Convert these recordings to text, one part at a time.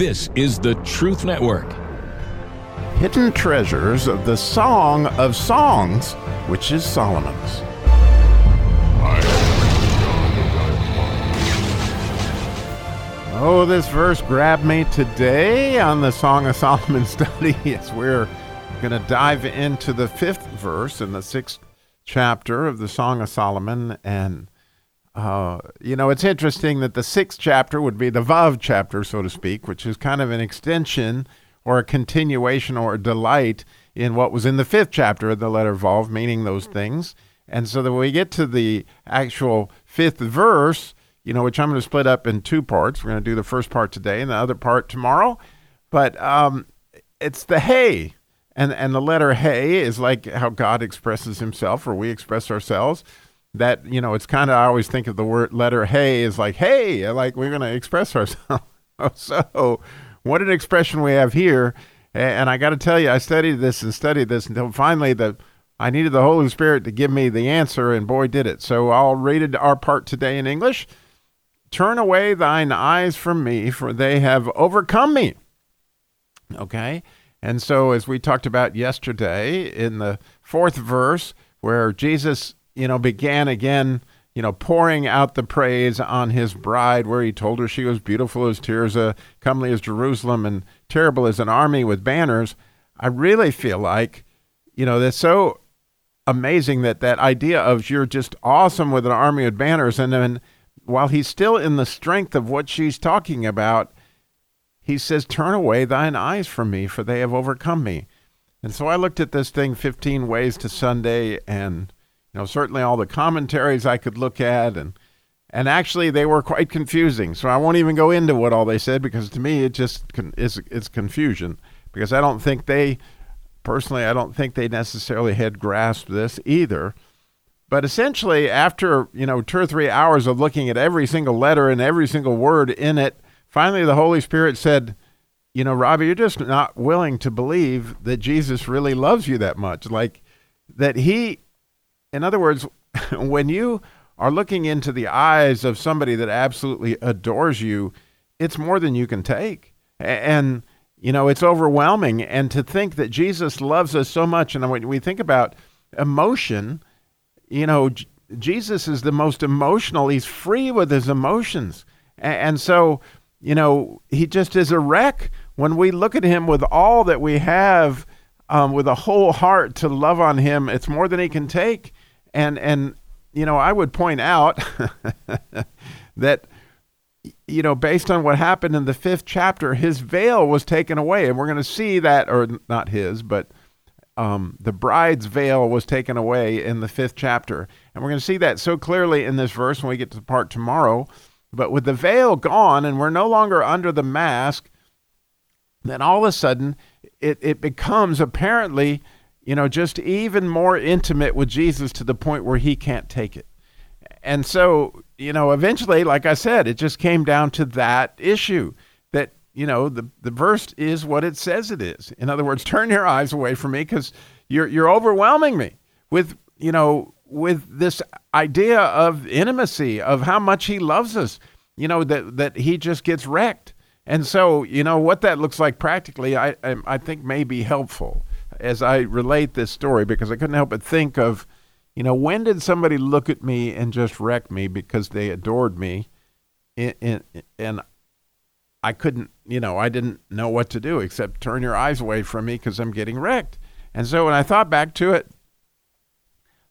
This is the Truth Network. Hidden treasures of the Song of Songs, which is Solomon's. Oh, this verse grabbed me today on the Song of Solomon study as we're going to dive into the fifth verse in the sixth chapter of the Song of Solomon. And, uh, you know, it's interesting that the sixth chapter would be the Vav chapter, so to speak, which is kind of an extension or a continuation or a delight in what was in the fifth chapter of the letter Vav, meaning those things. And so that we get to the actual fifth verse, you know, which I'm going to split up in two parts. We're going to do the first part today and the other part tomorrow. But um, it's the hey. And, and the letter hey is like how God expresses himself or we express ourselves. That, you know, it's kind of, I always think of the word letter hey is like, hey, like we're going to express ourselves. so, what an expression we have here. And I got to tell you, I studied this and studied this until finally the I needed the Holy Spirit to give me the answer, and boy, did it. So I'll read it, our part today in English. Turn away thine eyes from me, for they have overcome me. Okay? And so, as we talked about yesterday in the fourth verse, where Jesus, you know, began again, you know, pouring out the praise on his bride, where he told her she was beautiful as Tirzah, uh, comely as Jerusalem, and terrible as an army with banners. I really feel like, you know, that's so amazing that that idea of you're just awesome with an army of banners, and then while he's still in the strength of what she's talking about, he says, Turn away thine eyes from me, for they have overcome me. And so I looked at this thing 15 ways to Sunday and you know certainly all the commentaries I could look at and and actually they were quite confusing. So I won't even go into what all they said because to me it just is it's confusion because I don't think they personally I don't think they necessarily had grasped this either. But essentially, after you know two or three hours of looking at every single letter and every single word in it, finally the Holy Spirit said, "You know, Robbie, you're just not willing to believe that Jesus really loves you that much. Like that He, in other words, when you are looking into the eyes of somebody that absolutely adores you, it's more than you can take, and you know it's overwhelming. And to think that Jesus loves us so much, and when we think about emotion." you know, Jesus is the most emotional. He's free with his emotions. And, so, you know, he just is a wreck when we look at him with all that we have, um, with a whole heart to love on him. It's more than he can take. And, and, you know, I would point out that, you know, based on what happened in the fifth chapter, his veil was taken away. And we're going to see that, or not his, but um, the bride's veil was taken away in the fifth chapter. And we're going to see that so clearly in this verse when we get to the part tomorrow. But with the veil gone and we're no longer under the mask, then all of a sudden it, it becomes apparently, you know, just even more intimate with Jesus to the point where he can't take it. And so, you know, eventually, like I said, it just came down to that issue that you know, the, the verse is what it says it is. In other words, turn your eyes away from me because you're, you're overwhelming me with, you know, with this idea of intimacy, of how much he loves us, you know, that, that he just gets wrecked. And so, you know, what that looks like practically, I, I, I think may be helpful as I relate this story because I couldn't help but think of, you know, when did somebody look at me and just wreck me because they adored me? And, and I couldn't, you know, I didn't know what to do except turn your eyes away from me because I'm getting wrecked. And so when I thought back to it,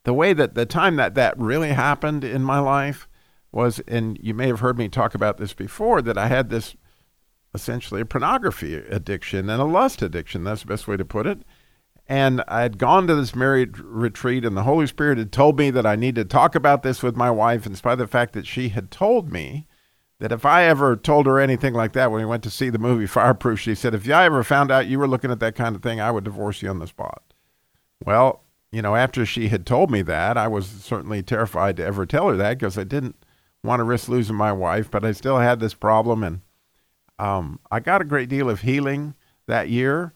the way that the time that that really happened in my life was, and you may have heard me talk about this before, that I had this essentially a pornography addiction and a lust addiction. That's the best way to put it. And I had gone to this married retreat, and the Holy Spirit had told me that I needed to talk about this with my wife, in spite of the fact that she had told me that if I ever told her anything like that when we went to see the movie Fireproof, she said, if I ever found out you were looking at that kind of thing, I would divorce you on the spot. Well, you know, after she had told me that, I was certainly terrified to ever tell her that because I didn't want to risk losing my wife, but I still had this problem. And um, I got a great deal of healing that year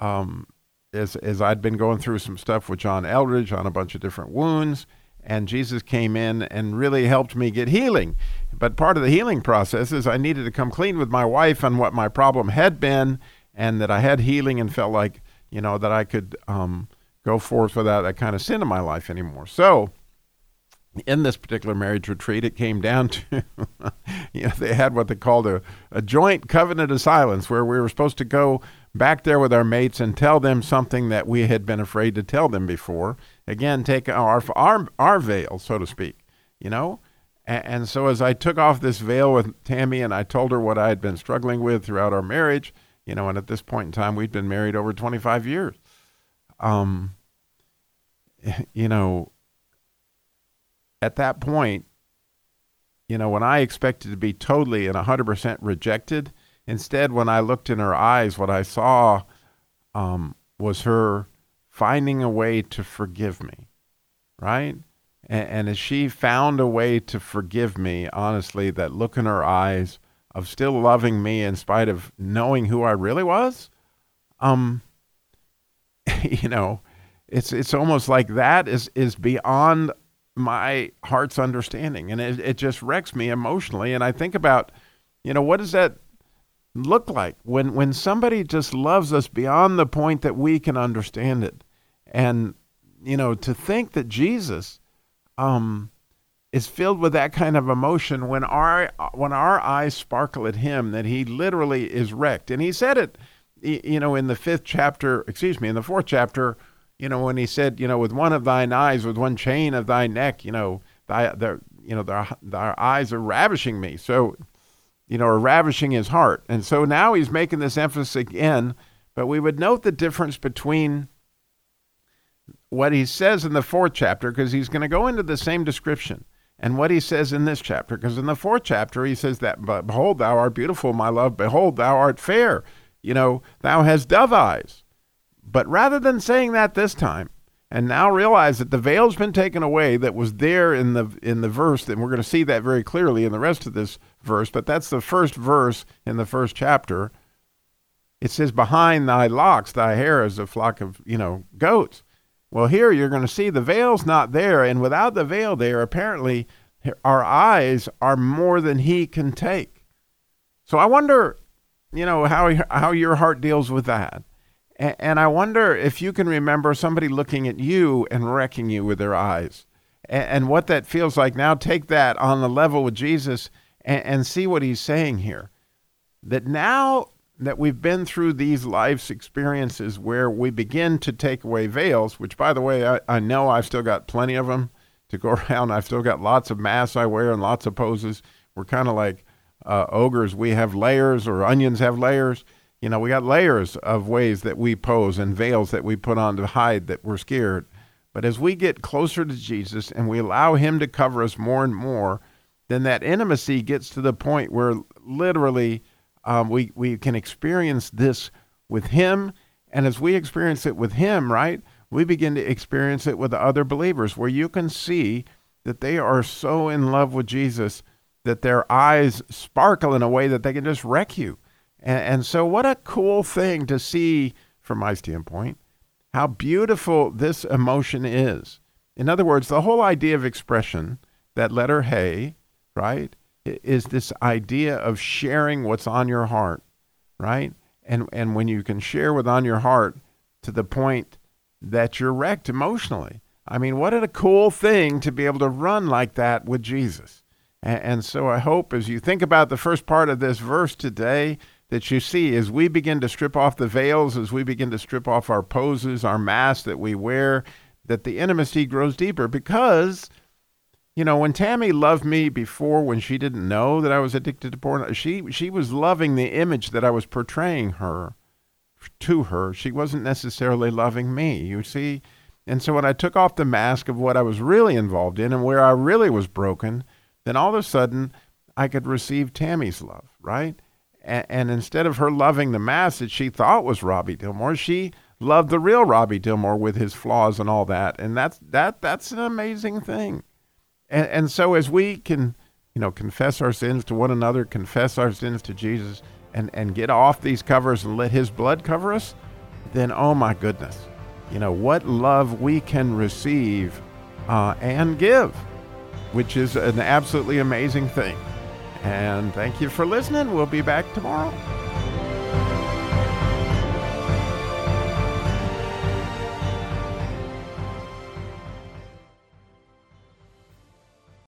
um, as, as I'd been going through some stuff with John Eldredge on a bunch of different wounds. and Jesus came in and really helped me get healing. But part of the healing process is I needed to come clean with my wife on what my problem had been, and that I had healing and felt like you know that I could um, go forth without that kind of sin in my life anymore. So in this particular marriage retreat, it came down to, you know, they had what they called a, a joint covenant of silence, where we were supposed to go back there with our mates and tell them something that we had been afraid to tell them before. Again, take our our, our veil, so to speak, you know. And, and so as I took off this veil with Tammy and I told her what I had been struggling with throughout our marriage, you know, and at this point in time, we'd been married over 25 years. Um, you know, at that point, you know, when I expected to be totally and 100% rejected, instead, when I looked in her eyes, what I saw um, was her finding a way to forgive me, right? And, and as she found a way to forgive me, honestly, that look in her eyes of still loving me in spite of knowing who I really was, um, you know, it's it's almost like that is is beyond my heart's understanding and it, it just wrecks me emotionally and i think about you know what does that look like when when somebody just loves us beyond the point that we can understand it and you know to think that jesus um is filled with that kind of emotion when our when our eyes sparkle at him that he literally is wrecked and he said it you know in the fifth chapter excuse me in the fourth chapter you know, when he said, you know, with one of thine eyes, with one chain of thy neck, you know, thy, the, you know, thy, thy eyes are ravishing me. So, you know, are ravishing his heart. And so now he's making this emphasis again, but we would note the difference between what he says in the fourth chapter, because he's going to go into the same description, and what he says in this chapter. Because in the fourth chapter, he says that, Behold, thou art beautiful, my love. Behold, thou art fair. You know, thou hast dove eyes. But rather than saying that this time, and now realize that the veil's been taken away that was there in the in the verse, and we're going to see that very clearly in the rest of this verse, but that's the first verse in the first chapter. It says, Behind thy locks thy hair is a flock of, you know, goats. Well, here you're going to see the veil's not there, and without the veil there, apparently our eyes are more than he can take. So I wonder, you know, how how your heart deals with that. And I wonder if you can remember somebody looking at you and wrecking you with their eyes and what that feels like. Now take that on the level with Jesus and see what he's saying here. That now that we've been through these life's experiences where we begin to take away veils, which, by the way, I, I know I've still got plenty of them to go around. I've still got lots of masks I wear and lots of poses. We're kind of like uh, ogres. We have layers, or onions have layers you know, we got layers of ways that we pose and veils that we put on to hide that we're scared. But as we get closer to Jesus and we allow Him to cover us more and more, then that intimacy gets to the point where literally um, we, we can experience this with Him. And as we experience it with Him, right, we begin to experience it with other believers where you can see that they are so in love with Jesus that their eyes sparkle in a way that they can just wreck you. And, and so, what a cool thing to see from my standpoint, how beautiful this emotion is. In other words, the whole idea of expression, that letter hey, right, is this idea of sharing what's on your heart, right? And, and when you can share what's on your heart to the point that you're wrecked emotionally. I mean, what a cool thing to be able to run like that with Jesus. And, and so I hope as you think about the first part of this verse today, that you see as we begin to strip off the veils, as we begin to strip off our poses, our masks that we wear, that the intimacy grows deeper. Because you know when tammy loved me before when she didn't know that i was addicted to porn she she was loving the image that i was portraying her to her. She wasn't necessarily loving me you see? And so when i took off the mask of what i was really involved in and where i really was broken then all of a sudden i could receive tammy's love right and, and instead of her loving the mass that she thought was Robbie Dilmore, she loved the real Robbie Dilmore with his flaws and all that. And that's that that's an amazing thing. And and so as we can, you know, confess our sins to one another, confess our sins to Jesus, and, and get off these covers and let his blood cover us, then oh my goodness, you know, what love we can receive uh, and give, which is an absolutely amazing thing. And thank you for listening. We'll be back tomorrow.